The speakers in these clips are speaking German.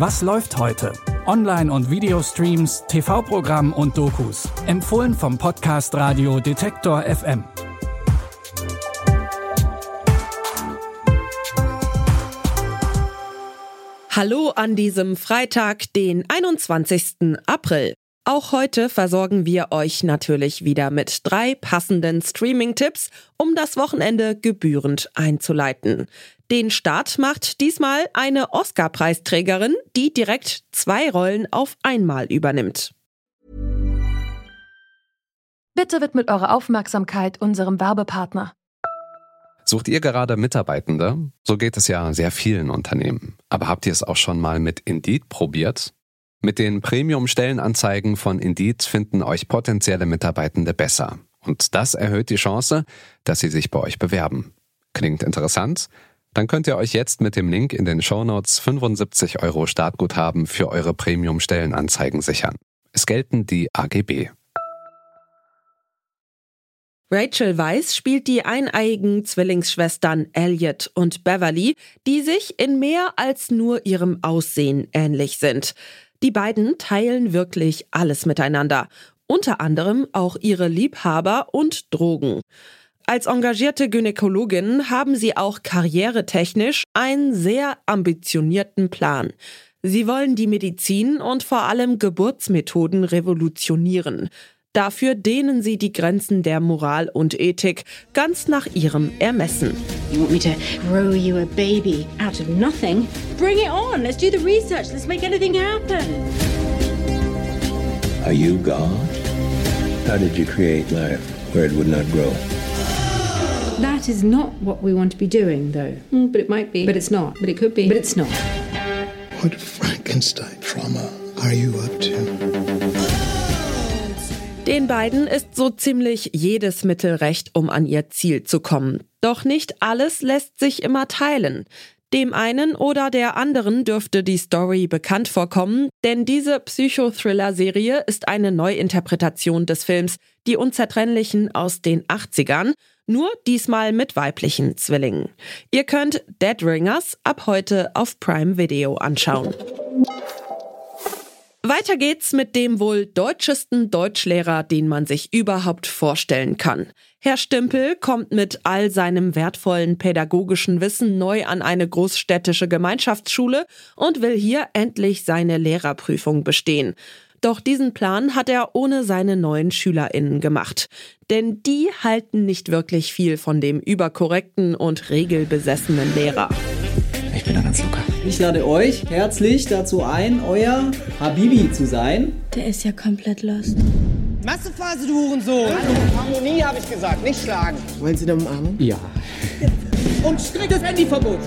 Was läuft heute? Online- und Videostreams, TV-Programm und Dokus. Empfohlen vom Podcast Radio Detektor FM. Hallo an diesem Freitag, den 21. April. Auch heute versorgen wir euch natürlich wieder mit drei passenden Streaming-Tipps, um das Wochenende gebührend einzuleiten. Den Start macht diesmal eine Oscar-Preisträgerin, die direkt zwei Rollen auf einmal übernimmt. Bitte widmet eure Aufmerksamkeit unserem Werbepartner. Sucht ihr gerade Mitarbeitende? So geht es ja sehr vielen Unternehmen. Aber habt ihr es auch schon mal mit Indeed probiert? Mit den Premium-Stellenanzeigen von Indeed finden euch potenzielle Mitarbeitende besser. Und das erhöht die Chance, dass sie sich bei euch bewerben. Klingt interessant? Dann könnt ihr euch jetzt mit dem Link in den Shownotes 75 Euro Startguthaben für eure Premium-Stellenanzeigen sichern. Es gelten die AGB. Rachel Weisz spielt die eineiigen Zwillingsschwestern Elliot und Beverly, die sich in mehr als nur ihrem Aussehen ähnlich sind. Die beiden teilen wirklich alles miteinander, unter anderem auch ihre Liebhaber und Drogen. Als engagierte Gynäkologin haben sie auch karrieretechnisch einen sehr ambitionierten Plan. Sie wollen die Medizin und vor allem Geburtsmethoden revolutionieren. Dafür dehnen sie die Grenzen der Moral und Ethik ganz nach ihrem Ermessen. You want me to grow you a baby out of nothing? Bring it on. Let's do the research. Let's make anything happen. Are you God? How did you create life where it would not grow? That is not what we want to be doing, though. Mm, but it might be. But it's not. But it could be. But it's not. What Frankenstein trauma are you up to? Den beiden ist so ziemlich jedes Mittel recht, um an ihr Ziel zu kommen. Doch nicht alles lässt sich immer teilen. Dem einen oder der anderen dürfte die Story bekannt vorkommen, denn diese Psychothriller-Serie ist eine Neuinterpretation des Films Die Unzertrennlichen aus den 80ern, nur diesmal mit weiblichen Zwillingen. Ihr könnt Dead Ringers ab heute auf Prime Video anschauen. Weiter geht's mit dem wohl deutschesten Deutschlehrer, den man sich überhaupt vorstellen kann. Herr Stümpel kommt mit all seinem wertvollen pädagogischen Wissen neu an eine großstädtische Gemeinschaftsschule und will hier endlich seine Lehrerprüfung bestehen. Doch diesen Plan hat er ohne seine neuen SchülerInnen gemacht. Denn die halten nicht wirklich viel von dem überkorrekten und regelbesessenen Lehrer. Ich bin da ganz locker. Ich lade euch herzlich dazu ein, euer Habibi zu sein. Der ist ja komplett lost. Massephase, du Hurensohn! Hallo, Harmonie habe ich gesagt, nicht schlagen. Wollen Sie eine Umarmung? Ja. Und striktes Handyverbot.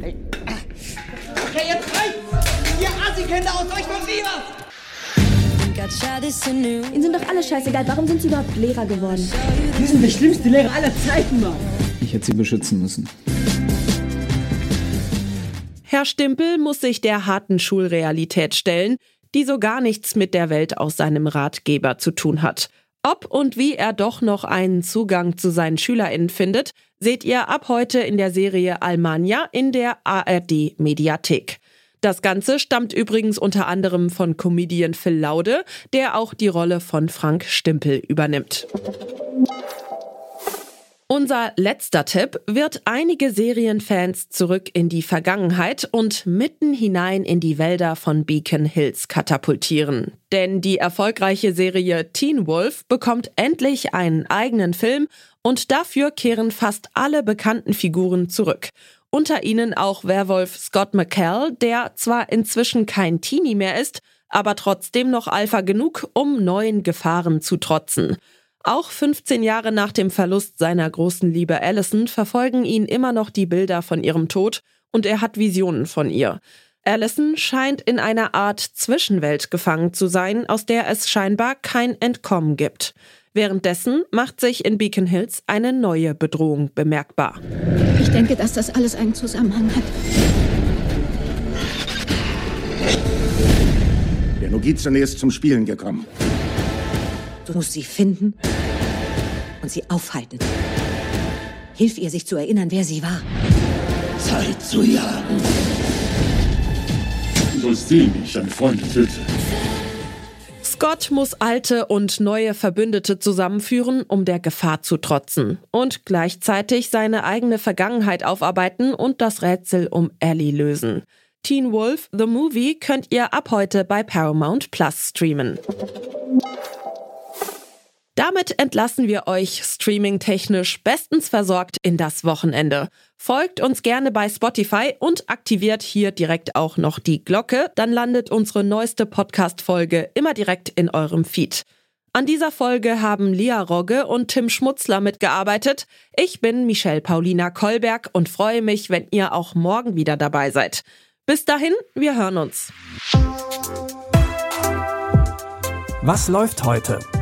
Hey. Okay, jetzt reicht's! Ihr Assi-Kinder aus euch kommt nie was! Ihnen sind doch alle scheißegal. Warum sind Sie überhaupt Lehrer geworden? Wir sind der schlimmste Lehrer aller Zeiten, Mann! Ich hätte sie beschützen müssen. Herr Stimpel muss sich der harten Schulrealität stellen, die so gar nichts mit der Welt aus seinem Ratgeber zu tun hat. Ob und wie er doch noch einen Zugang zu seinen SchülerInnen findet, seht ihr ab heute in der Serie Almania in der ARD Mediathek. Das Ganze stammt übrigens unter anderem von Comedian Phil Laude, der auch die Rolle von Frank Stimpel übernimmt. Unser letzter Tipp wird einige Serienfans zurück in die Vergangenheit und mitten hinein in die Wälder von Beacon Hills katapultieren. Denn die erfolgreiche Serie Teen Wolf bekommt endlich einen eigenen Film und dafür kehren fast alle bekannten Figuren zurück. Unter ihnen auch Werwolf Scott McCall, der zwar inzwischen kein Teenie mehr ist, aber trotzdem noch Alpha genug, um neuen Gefahren zu trotzen. Auch 15 Jahre nach dem Verlust seiner großen Liebe Allison verfolgen ihn immer noch die Bilder von ihrem Tod und er hat Visionen von ihr. Allison scheint in einer Art Zwischenwelt gefangen zu sein, aus der es scheinbar kein Entkommen gibt. Währenddessen macht sich in Beacon Hills eine neue Bedrohung bemerkbar. Ich denke, dass das alles einen Zusammenhang hat. Der Nogizene ist zum Spielen gekommen. Du musst sie finden und sie aufhalten. Hilf ihr, sich zu erinnern, wer sie war. Zeit zu jagen. Du sollst sehen, wie ich deine Freunde töte. Scott muss alte und neue Verbündete zusammenführen, um der Gefahr zu trotzen. Und gleichzeitig seine eigene Vergangenheit aufarbeiten und das Rätsel um Ellie lösen. Teen Wolf The Movie könnt ihr ab heute bei Paramount Plus streamen. Damit entlassen wir euch streamingtechnisch bestens versorgt in das Wochenende. Folgt uns gerne bei Spotify und aktiviert hier direkt auch noch die Glocke, dann landet unsere neueste Podcast-Folge immer direkt in eurem Feed. An dieser Folge haben Lia Rogge und Tim Schmutzler mitgearbeitet. Ich bin Michelle Paulina Kolberg und freue mich, wenn ihr auch morgen wieder dabei seid. Bis dahin, wir hören uns. Was läuft heute?